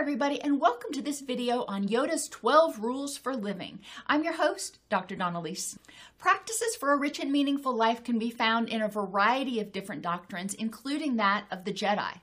Everybody and welcome to this video on Yoda's 12 Rules for Living. I'm your host, Dr. Dawn-Elise. Practices for a rich and meaningful life can be found in a variety of different doctrines, including that of the Jedi.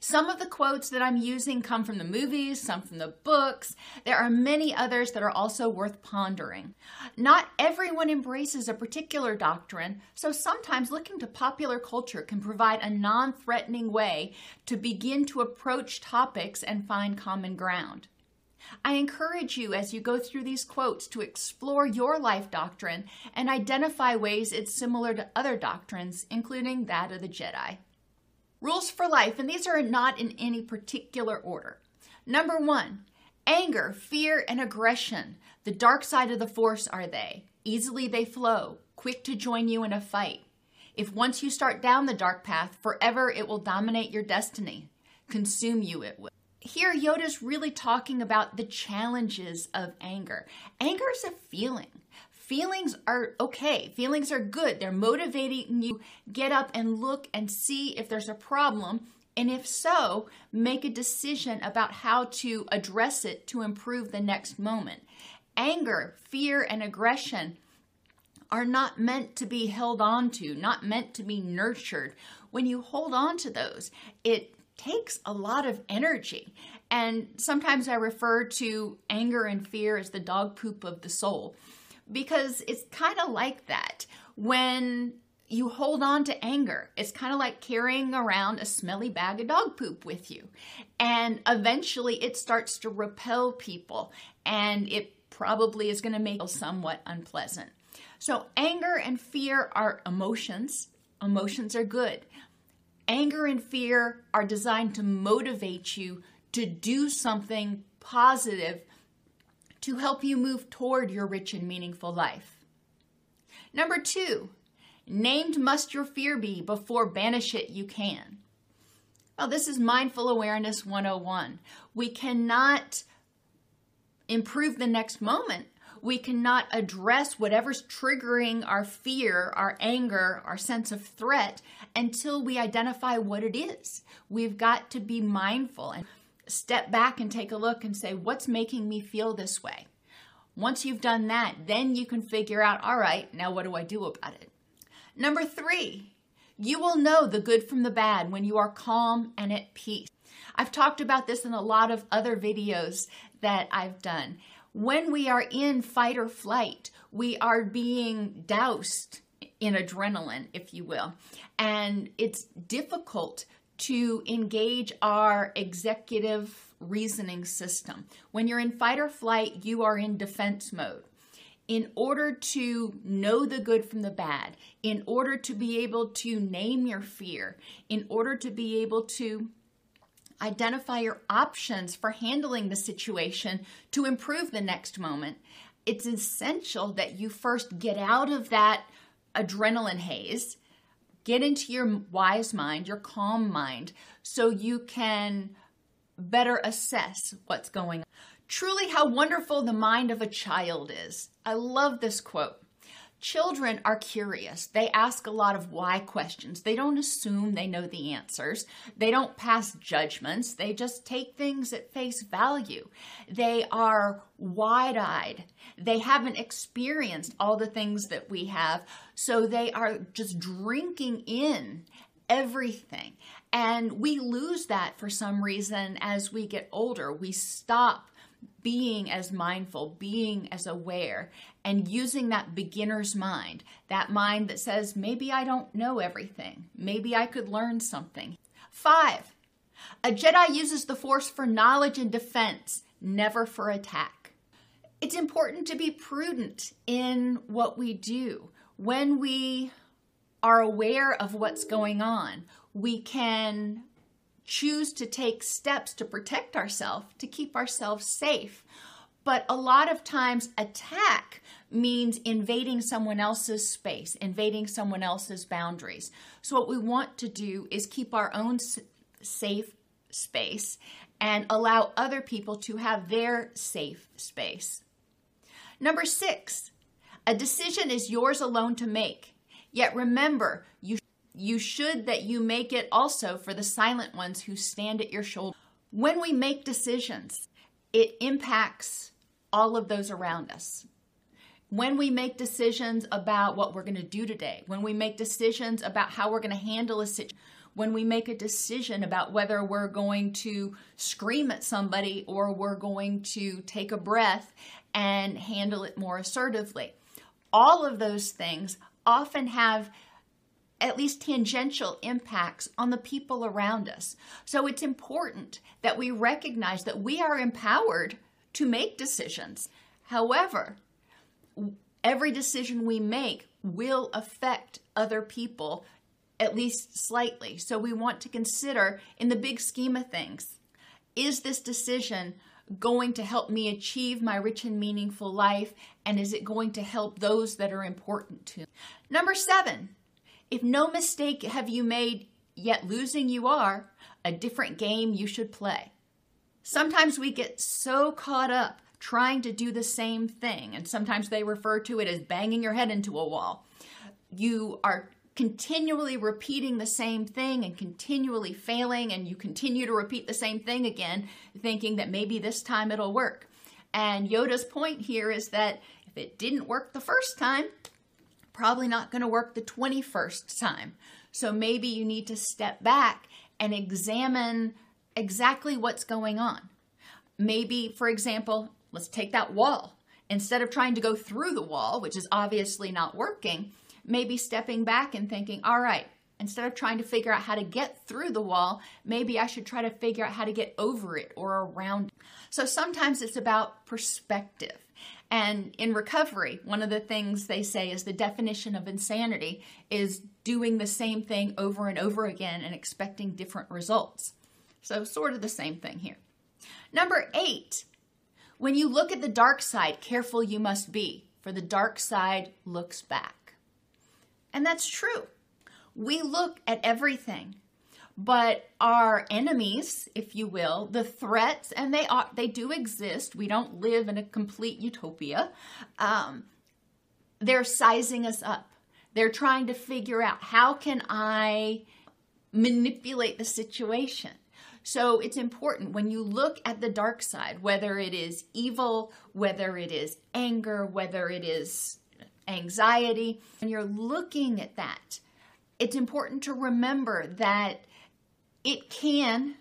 Some of the quotes that I'm using come from the movies, some from the books. There are many others that are also worth pondering. Not everyone embraces a particular doctrine, so sometimes looking to popular culture can provide a non threatening way to begin to approach topics and find common ground. I encourage you as you go through these quotes to explore your life doctrine and identify ways it's similar to other doctrines, including that of the Jedi. Rules for life, and these are not in any particular order. Number one, anger, fear, and aggression. The dark side of the force are they. Easily they flow, quick to join you in a fight. If once you start down the dark path, forever it will dominate your destiny. Consume you it will. Here, Yoda's really talking about the challenges of anger. Anger is a feeling feelings are okay. Feelings are good. They're motivating you get up and look and see if there's a problem. And if so, make a decision about how to address it to improve the next moment. Anger, fear, and aggression are not meant to be held on to, not meant to be nurtured. When you hold on to those, it takes a lot of energy. And sometimes I refer to anger and fear as the dog poop of the soul because it's kind of like that. When you hold on to anger, it's kind of like carrying around a smelly bag of dog poop with you. And eventually it starts to repel people and it probably is going to make it somewhat unpleasant. So, anger and fear are emotions. Emotions are good. Anger and fear are designed to motivate you to do something positive to help you move toward your rich and meaningful life. Number two, named must your fear be before banish it you can. Well, this is Mindful Awareness 101. We cannot improve the next moment. We cannot address whatever's triggering our fear, our anger, our sense of threat until we identify what it is. We've got to be mindful and step back and take a look and say, what's making me feel this way? Once you've done that, then you can figure out, all right, now what do I do about it? Number three, you will know the good from the bad when you are calm and at peace. I've talked about this in a lot of other videos that I've done. When we are in fight or flight, we are being doused in adrenaline, if you will. And it's difficult to engage our executive reasoning system. When you're in fight or flight, you are in defense mode. In order to know the good from the bad, in order to be able to name your fear, in order to be able to identify your options for handling the situation to improve the next moment, it's essential that you first get out of that adrenaline haze Get into your wise mind, your calm mind, so you can better assess what's going on. Truly, how wonderful the mind of a child is. I love this quote. Children are curious. They ask a lot of why questions. They don't assume they know the answers. They don't pass judgments. They just take things at face value. They are wide eyed. They haven't experienced all the things that we have. So they are just drinking in everything. And we lose that for some reason as we get older. We stop being as mindful, being as aware, and using that beginner's mind, that mind that says, maybe I don't know everything, maybe I could learn something. Five, a Jedi uses the Force for knowledge and defense, never for attack. It's important to be prudent in what we do. When we are aware of what's going on, we can choose to take steps to protect ourselves, to keep ourselves safe. But a lot of times, attack means invading someone else's space, invading someone else's boundaries. So, what we want to do is keep our own safe space and allow other people to have their safe space. Number six, a decision is yours alone to make. Yet remember, you you should that you make it also for the silent ones who stand at your shoulder. When we make decisions, it impacts all of those around us. When we make decisions about what we're going to do today, when we make decisions about how we're going to handle a situation, when we make a decision about whether we're going to scream at somebody or we're going to take a breath and handle it more assertively. All of those things often have at least tangential impacts on the people around us. So it's important that we recognize that we are empowered to make decisions. However, every decision we make will affect other people at least slightly. So we want to consider, in the big scheme of things, is this decision going to help me achieve my rich and meaningful life? And is it going to help those that are important to? me? Number seven, if no mistake have you made, yet losing you are, a different game you should play. Sometimes we get so caught up trying to do the same thing, and sometimes they refer to it as banging your head into a wall. You are continually repeating the same thing and continually failing, and you continue to repeat the same thing again, thinking that maybe this time it'll work. And Yoda's point here is that if it didn't work the first time, probably not going to work the 21st time. So maybe you need to step back and examine exactly what's going on. Maybe, for example, let's take that wall. Instead of trying to go through the wall, which is obviously not working, maybe stepping back and thinking, all right, instead of trying to figure out how to get through the wall, maybe I should try to figure out how to get over it or around it. So sometimes it's about perspective. And in recovery, one of the things they say is the definition of insanity is doing the same thing over and over again and expecting different results. So, sort of the same thing here. Number eight, when you look at the dark side, careful you must be, for the dark side looks back. And that's true. We look at everything but our enemies, if you will, the threats, and they are they do exist. We don't live in a complete utopia. Um, they're sizing us up. They're trying to figure out how can I manipulate the situation. So it's important when you look at the dark side, whether it is evil, whether it is anger, whether it is anxiety, and you're looking at that, it's important to remember that it can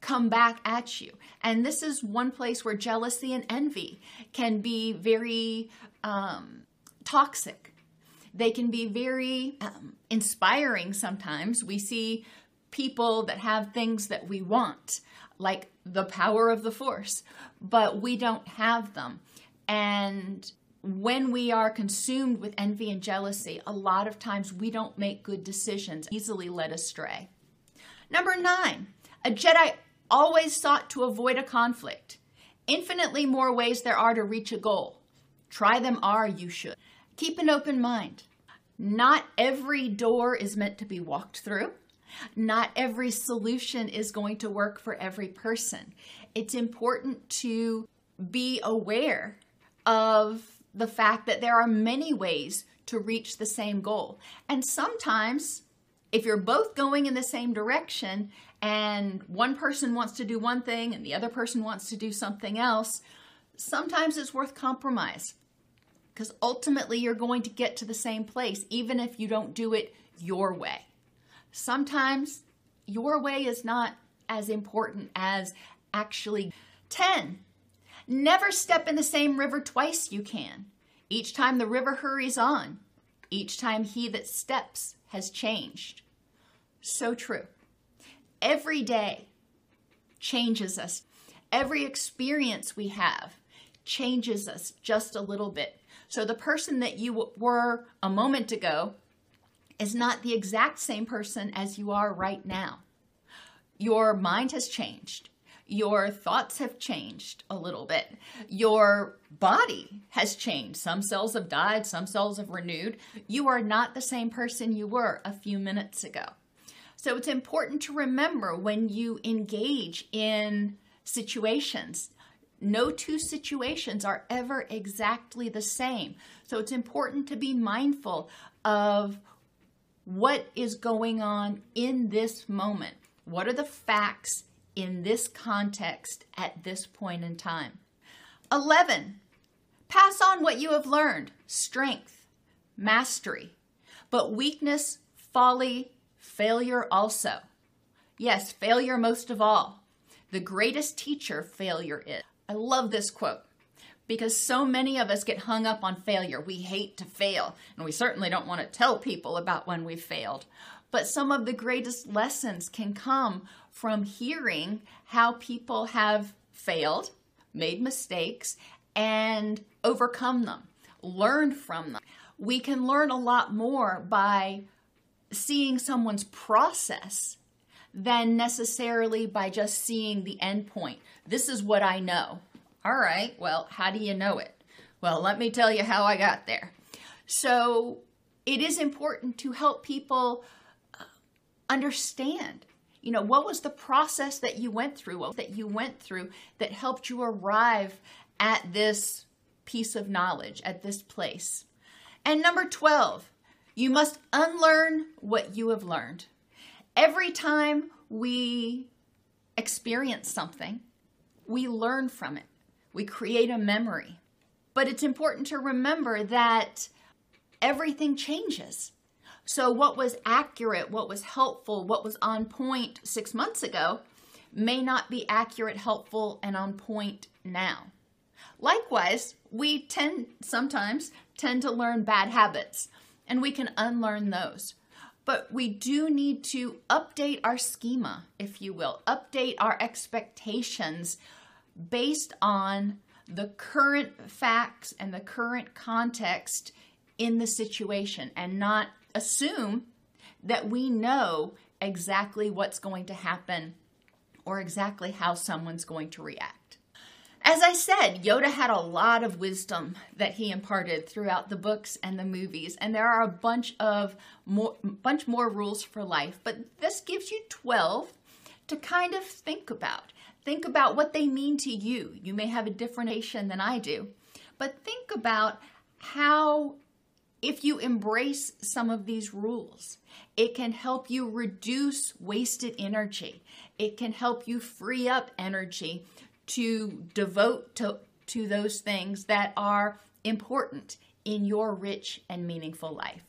come back at you. And this is one place where jealousy and envy can be very um, toxic. They can be very um, inspiring sometimes. We see people that have things that we want, like the power of the force, but we don't have them. And when we are consumed with envy and jealousy, a lot of times we don't make good decisions, easily led astray. Number nine, a Jedi always sought to avoid a conflict. Infinitely more ways there are to reach a goal. Try them are, you should. Keep an open mind. Not every door is meant to be walked through. Not every solution is going to work for every person. It's important to be aware of the fact that there are many ways to reach the same goal. And sometimes, if you're both going in the same direction and one person wants to do one thing and the other person wants to do something else, sometimes it's worth compromise because ultimately you're going to get to the same place, even if you don't do it your way. Sometimes your way is not as important as actually 10. Never step in the same river twice you can. Each time the river hurries on, each time he that steps has changed. So true. Every day changes us. Every experience we have changes us just a little bit. So the person that you were a moment ago is not the exact same person as you are right now. Your mind has changed. Your thoughts have changed a little bit. Your body has changed. Some cells have died, some cells have renewed. You are not the same person you were a few minutes ago. So it's important to remember when you engage in situations. No two situations are ever exactly the same. So it's important to be mindful of what is going on in this moment. What are the facts in this context at this point in time? 11. Pass on what you have learned strength, mastery, but weakness, folly, failure also. Yes, failure most of all. The greatest teacher failure is. I love this quote because so many of us get hung up on failure. We hate to fail, and we certainly don't want to tell people about when we failed. But some of the greatest lessons can come from hearing how people have failed, made mistakes, and overcome them, learned from them. We can learn a lot more by seeing someone's process than necessarily by just seeing the end point. This is what I know. All right, well, how do you know it? Well, let me tell you how I got there. So, it is important to help people understand you know what was the process that you went through that you went through that helped you arrive at this piece of knowledge at this place and number 12 you must unlearn what you have learned every time we experience something we learn from it we create a memory. But it's important to remember that everything changes. So, what was accurate, what was helpful, what was on point six months ago may not be accurate, helpful, and on point now. Likewise, we tend sometimes tend to learn bad habits, and we can unlearn those. But we do need to update our schema, if you will, update our expectations based on the current facts and the current context in the situation and not assume that we know exactly what's going to happen or exactly how someone's going to react. As I said, Yoda had a lot of wisdom that he imparted throughout the books and the movies, and there are a bunch of more bunch more rules for life, but this gives you 12 to kind of think about. Think about what they mean to you. You may have a different nation than I do, but think about how, if you embrace some of these rules, it can help you reduce wasted energy. It can help you free up energy to devote to, to those things that are important in your rich and meaningful life.